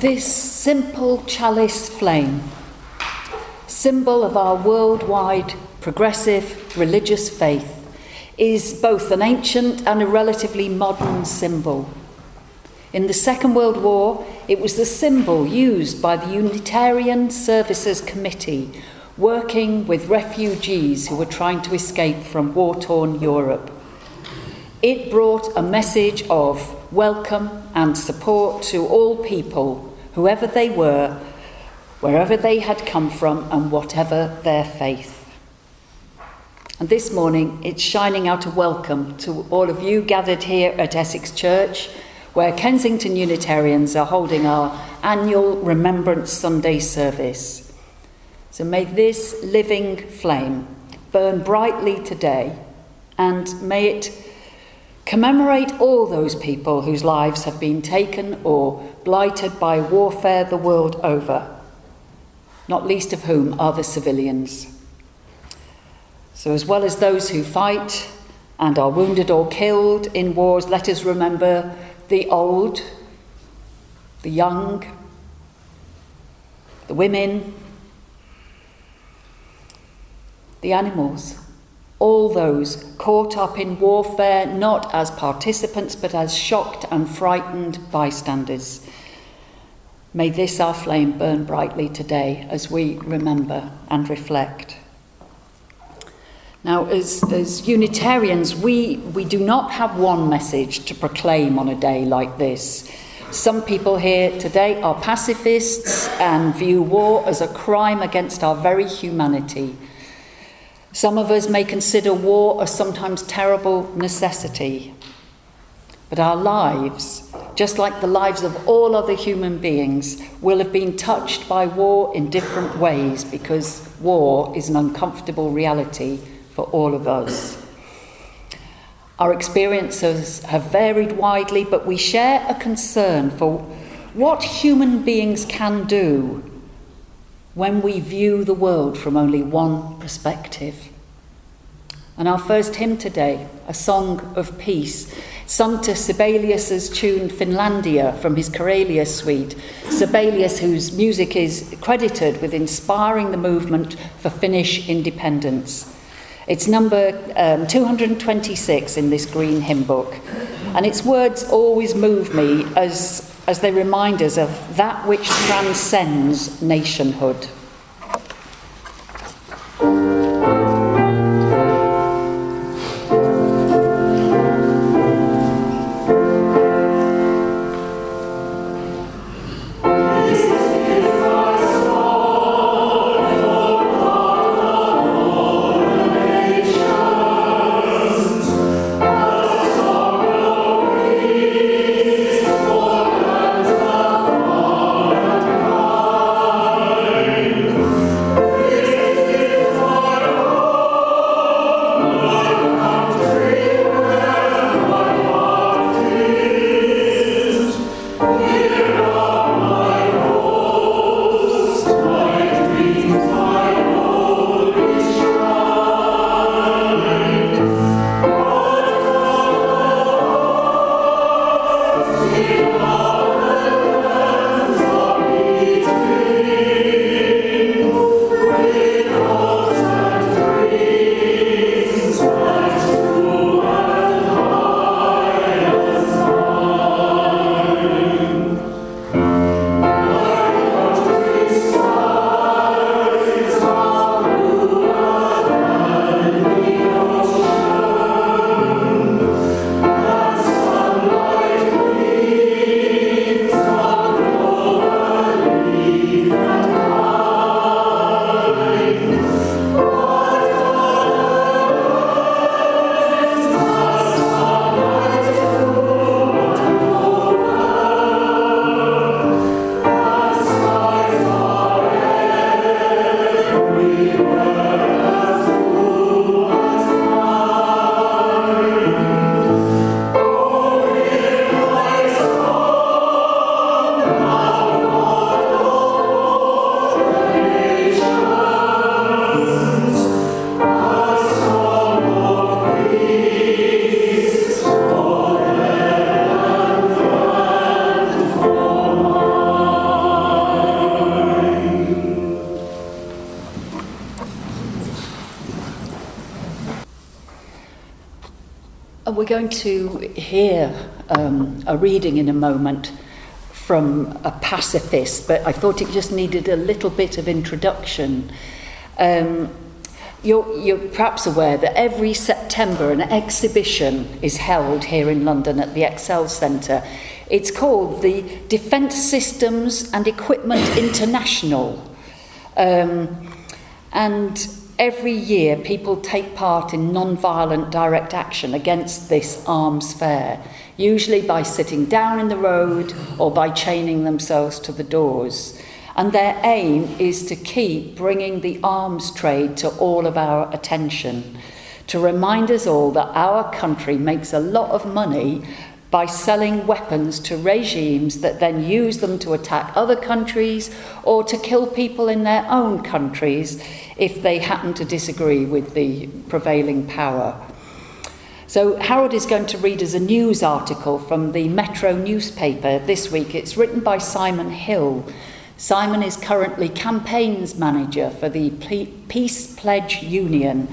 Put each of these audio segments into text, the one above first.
This simple chalice flame, symbol of our worldwide progressive religious faith, is both an ancient and a relatively modern symbol. In the Second World War, it was the symbol used by the Unitarian Services Committee working with refugees who were trying to escape from war torn Europe. It brought a message of welcome and support to all people, whoever they were, wherever they had come from, and whatever their faith. And this morning, it's shining out a welcome to all of you gathered here at Essex Church, where Kensington Unitarians are holding our annual Remembrance Sunday service. So may this living flame burn brightly today, and may it commemorate all those people whose lives have been taken or blighted by warfare the world over, not least of whom are the civilians. So, as well as those who fight and are wounded or killed in wars, let us remember the old, the young, the women, the animals, all those caught up in warfare not as participants but as shocked and frightened bystanders. May this our flame burn brightly today as we remember and reflect. Now, as, as Unitarians, we, we do not have one message to proclaim on a day like this. Some people here today are pacifists and view war as a crime against our very humanity. Some of us may consider war a sometimes terrible necessity. But our lives, just like the lives of all other human beings, will have been touched by war in different ways because war is an uncomfortable reality for all of us. Our experiences have varied widely, but we share a concern for what human beings can do when we view the world from only one perspective. And our first hymn today, a song of peace, sung to Sibelius's tune Finlandia from his Karelia suite. Sibelius, whose music is credited with inspiring the movement for Finnish independence. It's number um, 226 in this green hymn book. And its words always move me as, as they remind us of that which transcends nationhood. To hear um, a reading in a moment from a pacifist, but I thought it just needed a little bit of introduction. Um, you're, you're perhaps aware that every September an exhibition is held here in London at the Excel Centre. It's called the Defence Systems and Equipment International. Um, and every year people take part in non-violent direct action against this arms fair, usually by sitting down in the road or by chaining themselves to the doors. And their aim is to keep bringing the arms trade to all of our attention, to remind us all that our country makes a lot of money by selling weapons to regimes that then use them to attack other countries or to kill people in their own countries if they happen to disagree with the prevailing power. So, Harold is going to read us a news article from the Metro newspaper this week. It's written by Simon Hill, Simon is currently campaigns manager for the Peace Pledge Union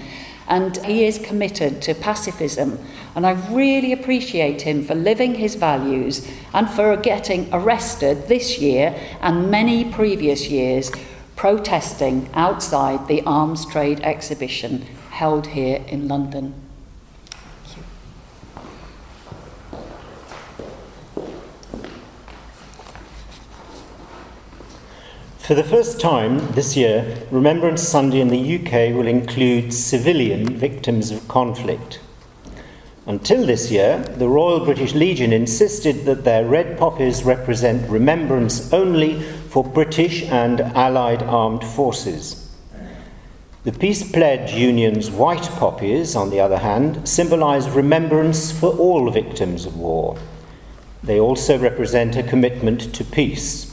and he is committed to pacifism. And I really appreciate him for living his values and for getting arrested this year and many previous years protesting outside the arms trade exhibition held here in London. For the first time this year, Remembrance Sunday in the UK will include civilian victims of conflict. Until this year, the Royal British Legion insisted that their red poppies represent remembrance only for British and Allied armed forces. The Peace Pledge Union's white poppies, on the other hand, symbolise remembrance for all victims of war. They also represent a commitment to peace.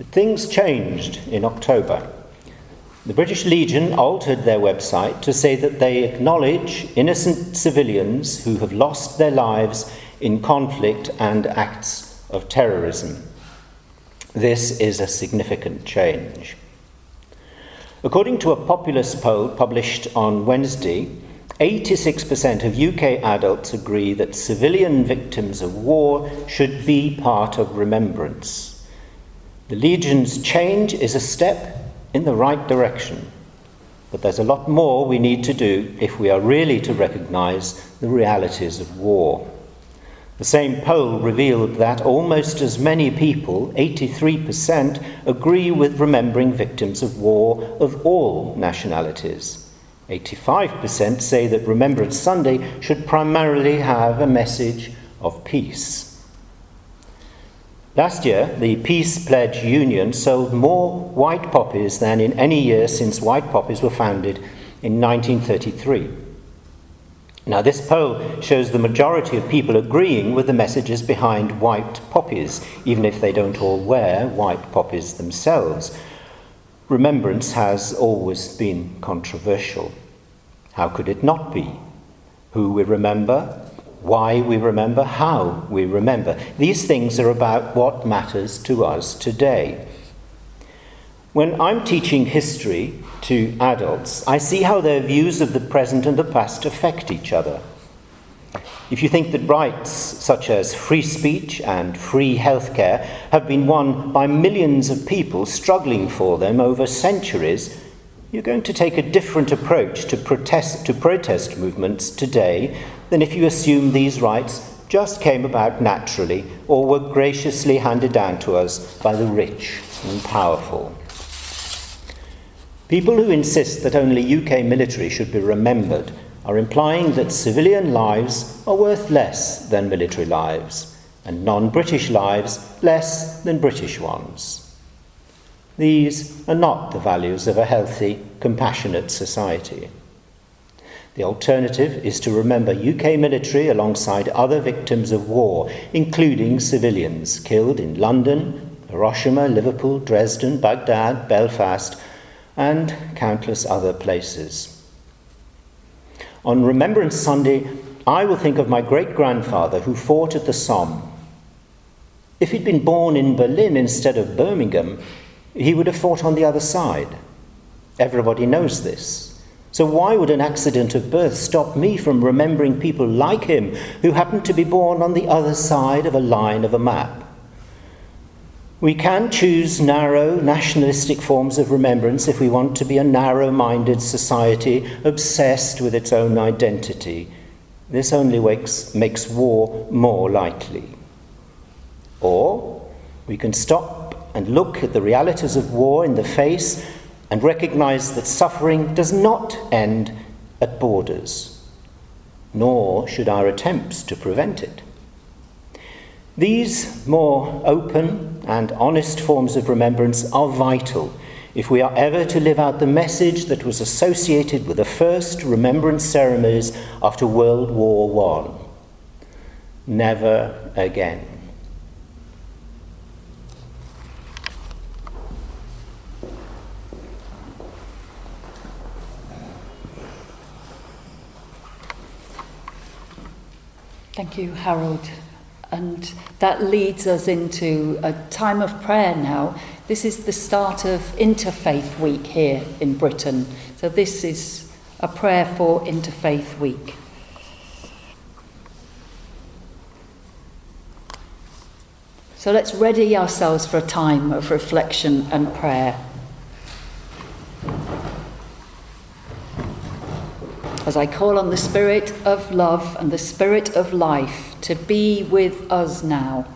But things changed in October. The British Legion altered their website to say that they acknowledge innocent civilians who have lost their lives in conflict and acts of terrorism. This is a significant change. According to a Populus poll published on Wednesday, 86% of UK adults agree that civilian victims of war should be part of remembrance. The Legion's change is a step in the right direction, but there's a lot more we need to do if we are really to recognize the realities of war. The same poll revealed that almost as many people, 83%, agree with remembering victims of war of all nationalities. 85% say that Remembrance Sunday should primarily have a message of peace. Last year, the Peace Pledge Union sold more white poppies than in any year since white poppies were founded in 1933. Now, this poll shows the majority of people agreeing with the messages behind white poppies, even if they don't all wear white poppies themselves. Remembrance has always been controversial. How could it not be? Who we remember, why we remember, how we remember. These things are about what matters to us today. When I'm teaching history to adults, I see how their views of the present and the past affect each other. If you think that rights such as free speech and free healthcare have been won by millions of people struggling for them over centuries, you're going to take a different approach to protest, to protest movements today than if you assume these rights just came about naturally or were graciously handed down to us by the rich and powerful. People who insist that only UK military should be remembered are implying that civilian lives are worth less than military lives, and non British lives less than British ones. These are not the values of a healthy, compassionate society. The alternative is to remember UK military alongside other victims of war, including civilians killed in London, Hiroshima, Liverpool, Dresden, Baghdad, Belfast, and countless other places. On Remembrance Sunday, I will think of my great grandfather who fought at the Somme. If he'd been born in Berlin instead of Birmingham, he would have fought on the other side. Everybody knows this. So, why would an accident of birth stop me from remembering people like him who happened to be born on the other side of a line of a map? We can choose narrow nationalistic forms of remembrance if we want to be a narrow minded society obsessed with its own identity. This only makes, makes war more likely. Or we can stop and look at the realities of war in the face and recognize that suffering does not end at borders, nor should our attempts to prevent it. These more open and honest forms of remembrance are vital if we are ever to live out the message that was associated with the first remembrance ceremonies after World War I. Never again. Thank you, Harold. And that leads us into a time of prayer now. This is the start of Interfaith Week here in Britain. So, this is a prayer for Interfaith Week. So, let's ready ourselves for a time of reflection and prayer. As I call on the Spirit of love and the Spirit of life to be with us now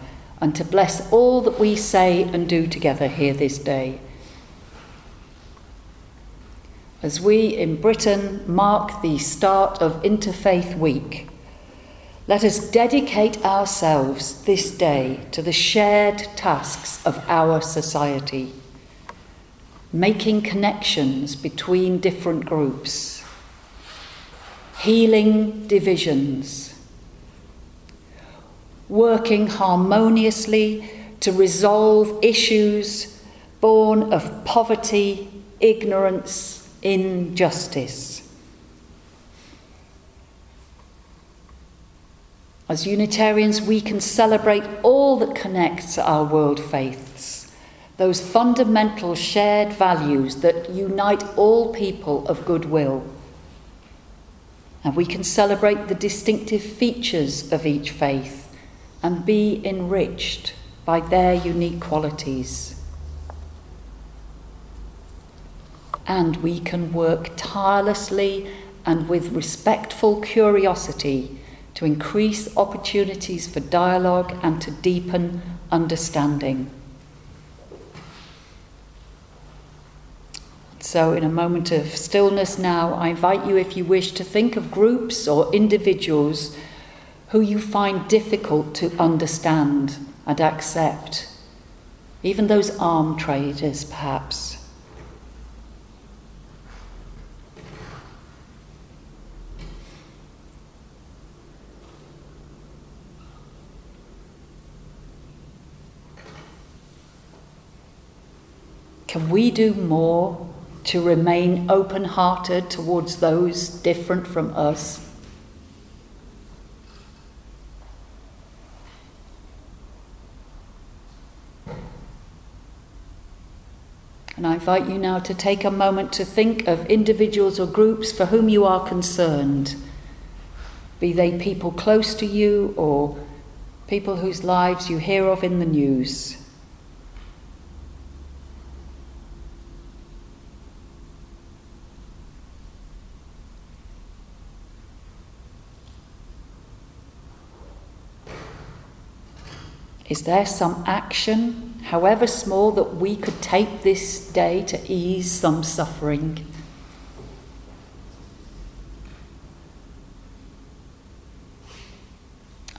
and to bless all that we say and do together here this day. As we in Britain mark the start of Interfaith Week, let us dedicate ourselves this day to the shared tasks of our society, making connections between different groups healing divisions, working harmoniously to resolve issues born of poverty, ignorance, injustice. As Unitarians, we can celebrate all that connects our world faiths, those fundamental shared values that unite all people of goodwill and we can celebrate the distinctive features of each faith and be enriched by their unique qualities. And we can work tirelessly and with respectful curiosity to increase opportunities for dialogue and to deepen understanding. So, in a moment of stillness now, I invite you, if you wish, to think of groups or individuals who you find difficult to understand and accept, even those arm traders, perhaps. Can we do more to remain open hearted towards those different from us. And I invite you now to take a moment to think of individuals or groups for whom you are concerned, be they people close to you or people whose lives you hear of in the news. Is there some action, however small, that we could take this day to ease some suffering?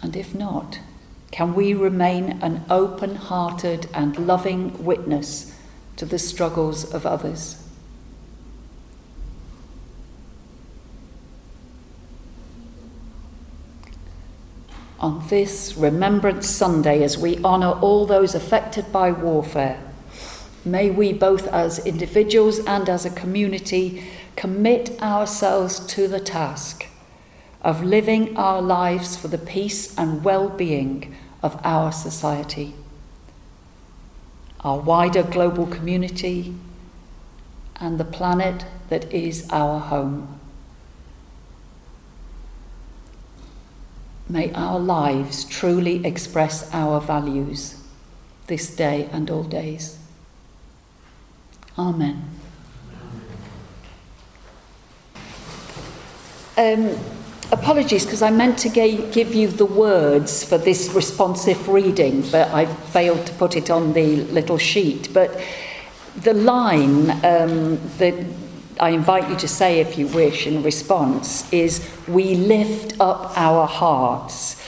And if not, can we remain an open hearted and loving witness to the struggles of others? On this Remembrance Sunday as we honour all those affected by warfare. May we, both as individuals and as a community, commit ourselves to the task of living our lives for the peace and well being of our society, our wider global community, and the planet that is our home. May our lives truly express our values. this day and all days. Amen. Um, apologies, because I meant to ga- give you the words for this responsive reading, but I failed to put it on the little sheet. But the line um, that I invite you to say, if you wish, in response is, We lift up our hearts.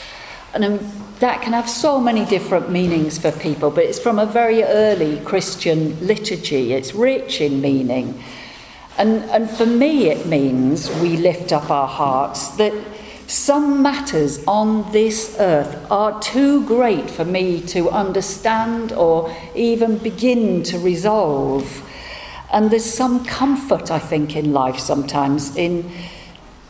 And um, that can have so many different meanings for people, but it's from a very early Christian liturgy. It's rich in meaning. And, and for me, it means we lift up our hearts, that some matters on this earth are too great for me to understand or even begin to resolve. And there's some comfort, I think, in life sometimes in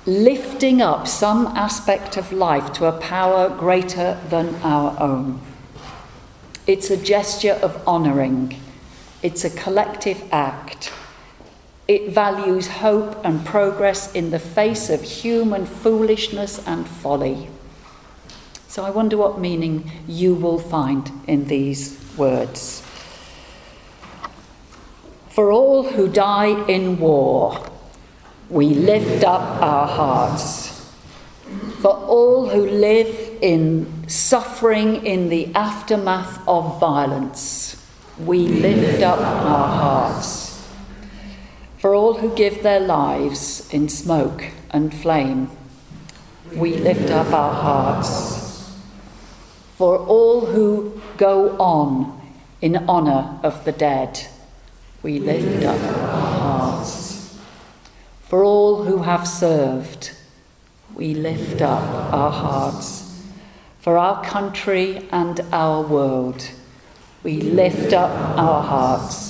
lifting up some aspect of life to a power greater than our own. It's a gesture of honouring, it's a collective act. It values hope and progress in the face of human foolishness and folly. So I wonder what meaning you will find in these words. For all who die in war, we lift up our hearts. For all who live in suffering in the aftermath of violence, we lift up our hearts for all who give their lives in smoke and flame, we lift up our hearts. For all who go on in honour of the dead, we lift up our hearts. For all who have served, we lift up our hearts. For our country and our world, we lift up our hearts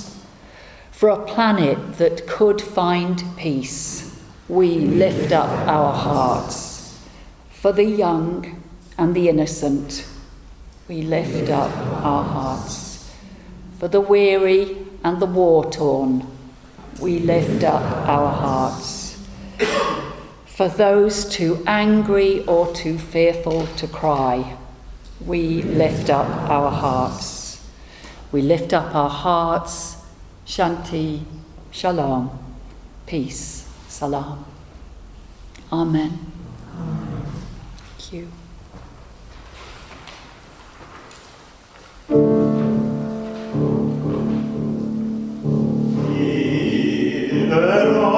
for a planet that could find peace, we lift up our hearts. For the young and the innocent, we lift up our hearts. For the weary and the war torn, we lift up our hearts. For those too angry or too fearful to cry, we lift up our hearts. We lift up our hearts Shanti, Shalom, peace, Salam. Amen. Amen. Thank you. Pero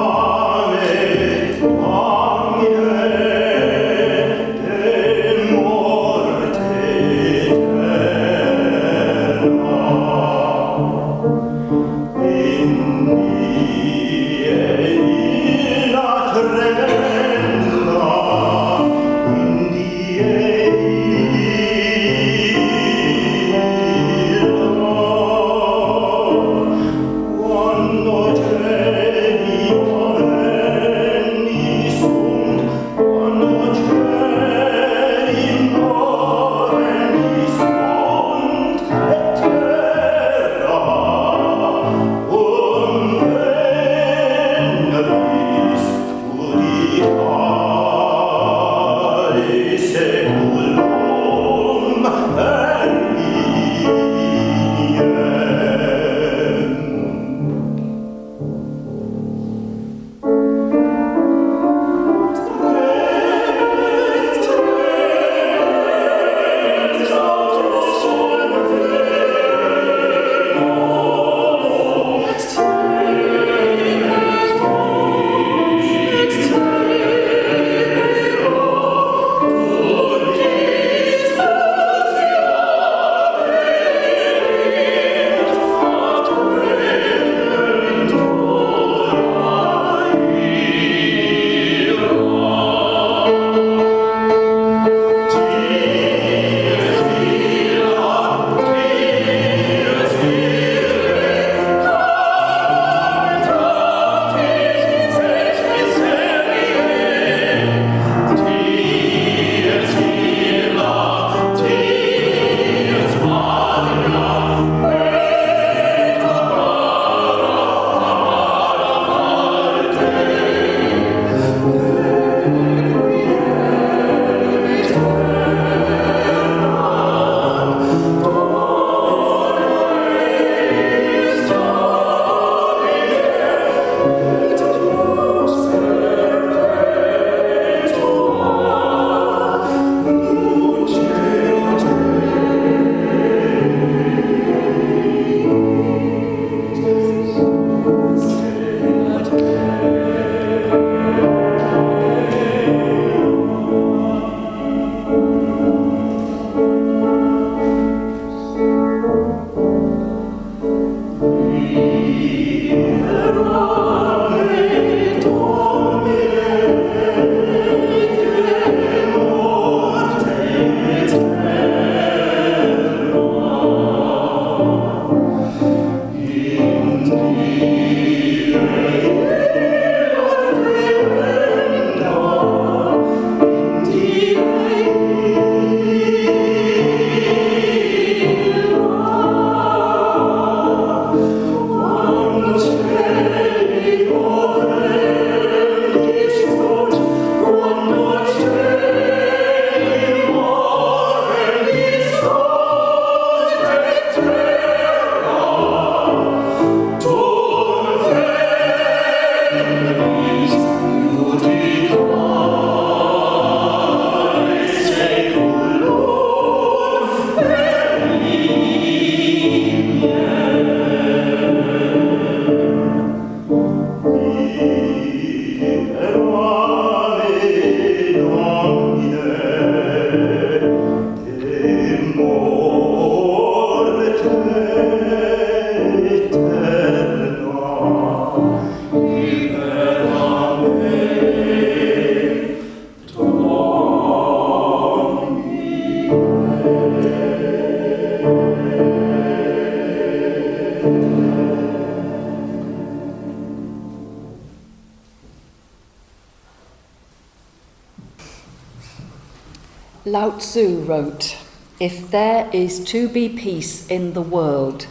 Lao Tzu wrote, If there is to be peace in the world,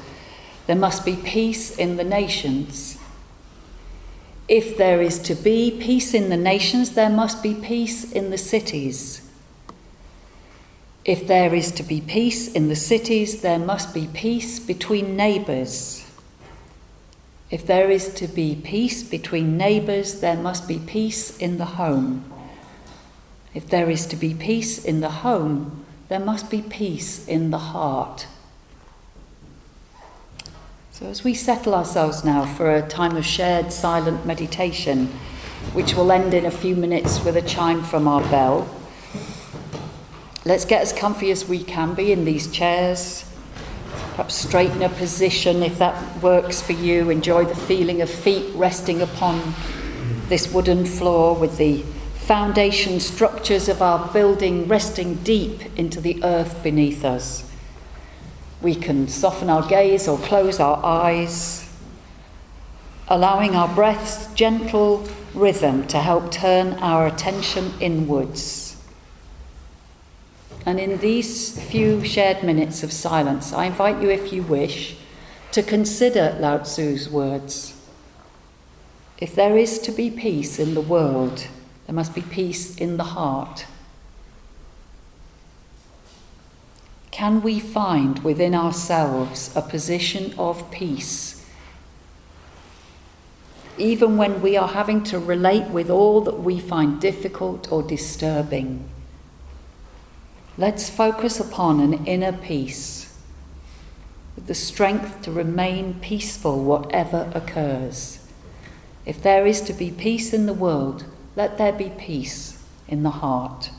there must be peace in the nations. If there is to be peace in the nations, there must be peace in the cities. If there is to be peace in the cities, there must be peace between neighbours. If there is to be peace between neighbours, there must be peace in the home. If there is to be peace in the home, there must be peace in the heart. So, as we settle ourselves now for a time of shared silent meditation, which will end in a few minutes with a chime from our bell, let's get as comfy as we can be in these chairs. Perhaps straighten a position if that works for you. Enjoy the feeling of feet resting upon this wooden floor with the foundation structures of our building resting deep into the earth beneath us. We can soften our gaze or close our eyes, allowing our breath's gentle rhythm to help turn our attention inwards. And in these few shared minutes of silence, I invite you, if you wish, to consider Lao Tzu's words. If there is to be peace in the world, there must be peace in the heart. Can we find within ourselves a position of peace? Even when we are having to relate with all that we find difficult or disturbing. Let's focus upon an inner peace with the strength to remain peaceful whatever occurs. If there is to be peace in the world, let there be peace in the heart.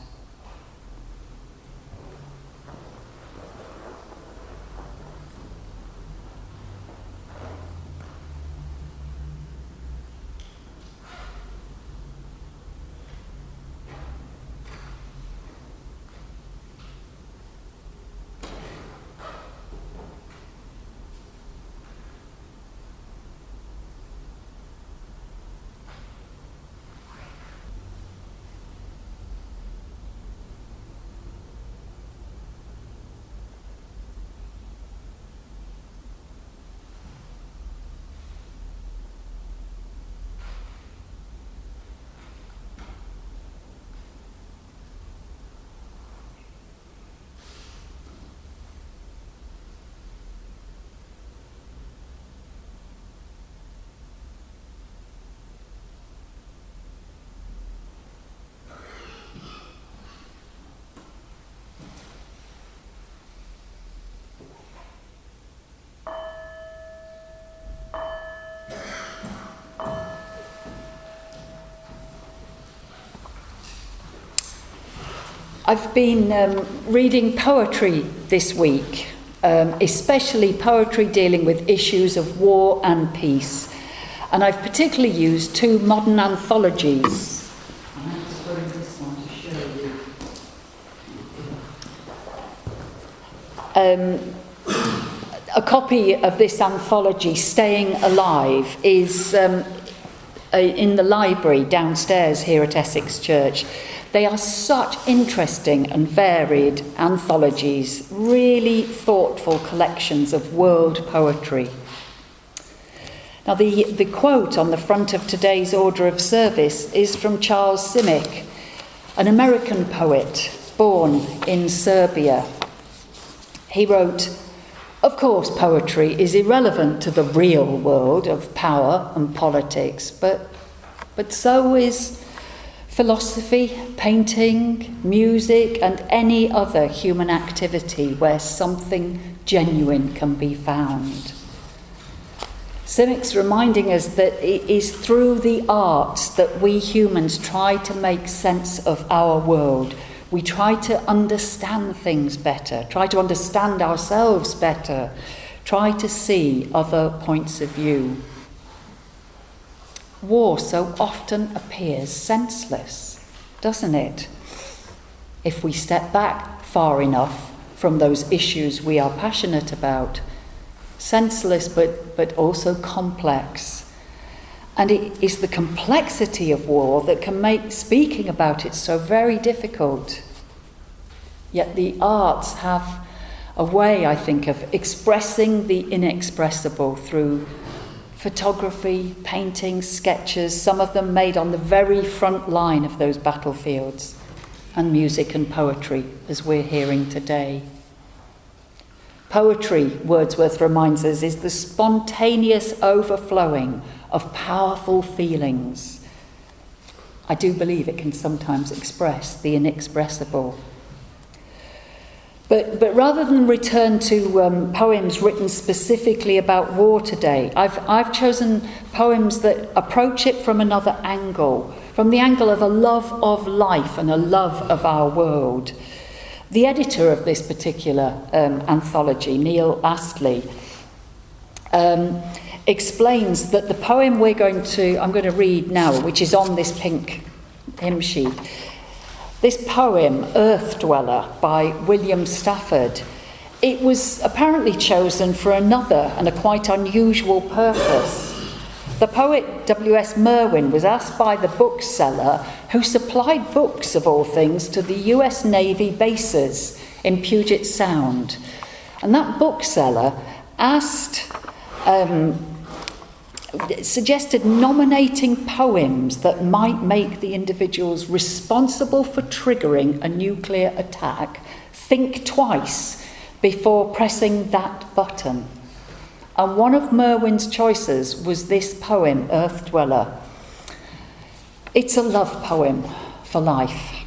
I've been um, reading poetry this week, um, especially poetry dealing with issues of war and peace. And I've particularly used two modern anthologies. Um, a copy of this anthology, Staying Alive, is um, in the library downstairs here at Essex Church. They are such interesting and varied anthologies, really thoughtful collections of world poetry. Now, the, the quote on the front of today's order of service is from Charles Simic, an American poet born in Serbia. He wrote, Of course, poetry is irrelevant to the real world of power and politics, but, but so is philosophy, painting, music, and any other human activity where something genuine can be found. Simic's reminding us that it is through the arts that we humans try to make sense of our world. We try to understand things better, try to understand ourselves better, try to see other points of view. War so often appears senseless, doesn't it? If we step back far enough from those issues we are passionate about, senseless but, but also complex. And it is the complexity of war that can make speaking about it so very difficult. Yet the arts have a way, I think, of expressing the inexpressible through photography, paintings, sketches, some of them made on the very front line of those battlefields, and music and poetry, as we're hearing today. Poetry, Wordsworth reminds us, is the spontaneous overflowing of powerful feelings. I do believe it can sometimes express the inexpressible. But, but rather than return to um, poems written specifically about war today, I've, I've chosen poems that approach it from another angle, from the angle of a love of life and a love of our world. The editor of this particular um, anthology, Neil Astley, um, explains that the poem we're going to, I'm going to read now, which is on this pink hymn sheet, this poem, Earth Dweller, by William Stafford, it was apparently chosen for another and a quite unusual purpose. The poet W.S. Merwin was asked by the bookseller, who supplied books of all things to the US Navy bases in Puget Sound. And that bookseller asked um, suggested nominating poems that might make the individuals responsible for triggering a nuclear attack think twice before pressing that button. And one of Merwin's choices was this poem, Earth Dweller. It's a love poem for life.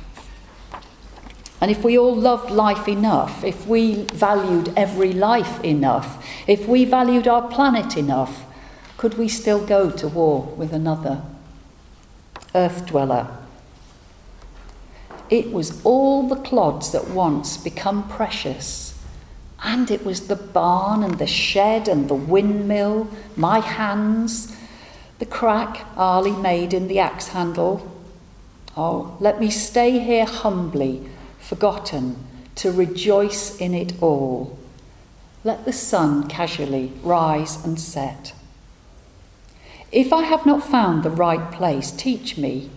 And if we all loved life enough, if we valued every life enough, if we valued our planet enough, could we still go to war with another? Earth dweller. It was all the clods that once become precious. And it was the barn and the shed and the windmill, my hands, the crack Arlie made in the axe handle. Oh, let me stay here humbly, forgotten, to rejoice in it all. Let the sun casually rise and set. If I have not found the right place, teach me.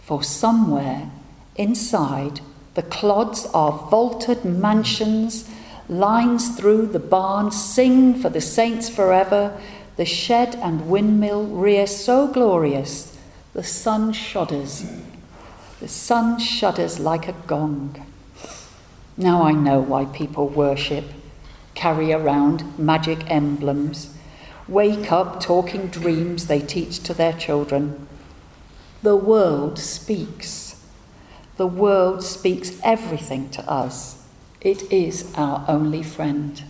For somewhere inside, the clods are vaulted mansions, lines through the barn sing for the saints forever, the shed and windmill rear so glorious, the sun shudders. The sun shudders like a gong. Now I know why people worship, carry around magic emblems wake up talking dreams they teach to their children. The world speaks. The world speaks everything to us. It is our only friend.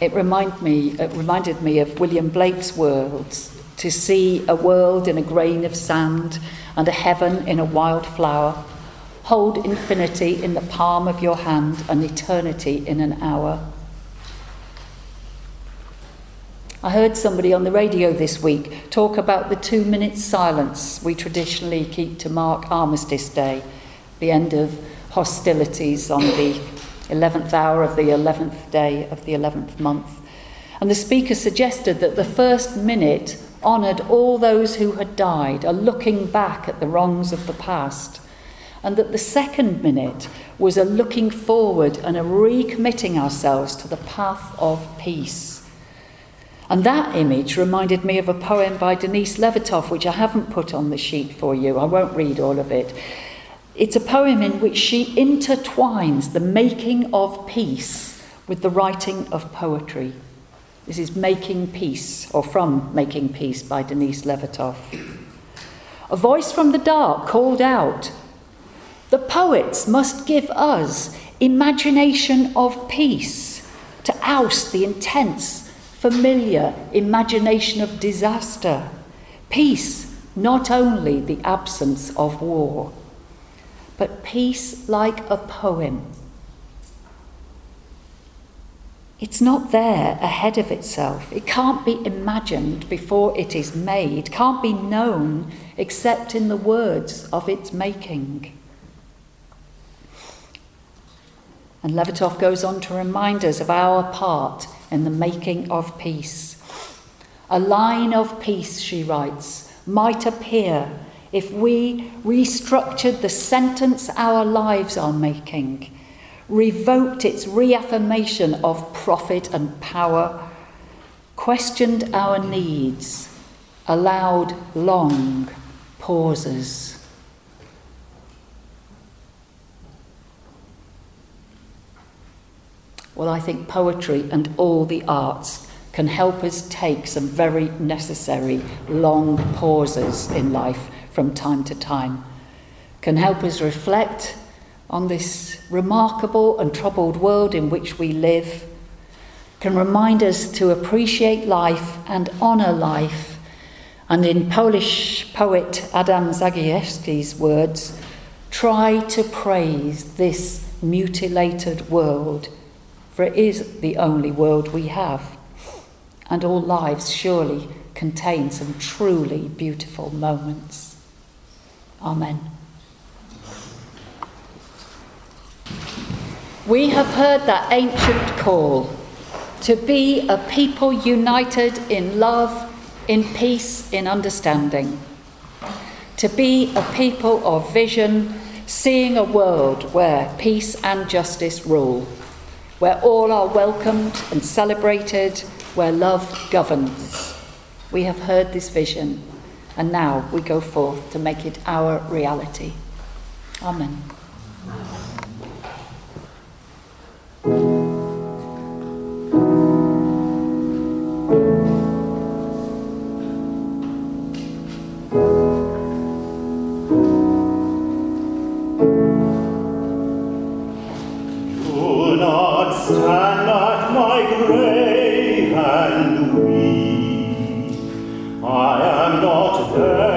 It, remind me, it reminded me of William Blake's words to see a world in a grain of sand and a heaven in a wild flower Hold infinity in the palm of your hand and eternity in an hour. I heard somebody on the radio this week talk about the two minute silence we traditionally keep to mark Armistice Day, the end of hostilities on the 11th hour of the 11th day of the 11th month. And the speaker suggested that the first minute honoured all those who had died, a looking back at the wrongs of the past and that the second minute was a looking forward and a recommitting ourselves to the path of peace. And that image reminded me of a poem by Denise Levertov, which I haven't put on the sheet for you. I won't read all of it. It's a poem in which she intertwines the making of peace with the writing of poetry. This is Making Peace, or from Making Peace by Denise Levertov. A voice from the dark called out, the poets must give us imagination of peace to oust the intense, familiar imagination of disaster. Peace, not only the absence of war, but peace like a poem. it's not there ahead of itself. It can't be imagined before it is made, can't be known except in the words of its making. And Levertov goes on to remind us of our part in the making of peace. A line of peace, she writes, might appear if we restructured the sentence our lives are making revoked its reaffirmation of profit and power, questioned our needs, allowed long pauses. Well, I think poetry and all the arts can help us take some very necessary long pauses in life from time to time, can help us reflect on this remarkable and troubled world in which we live can remind us to appreciate life and honour life. And in Polish poet Adam Zagajewski's words, try to praise this mutilated world, for it is the only world we have. And all lives surely contain some truly beautiful moments. Amen. We have heard that ancient call to be a people united in love, in peace, in understanding. To be a people of vision, seeing a world where peace and justice rule, where all are welcomed and celebrated, where love governs. We have heard this vision, and now we go forth to make it our reality. Amen. I know my grave hand will I am the softly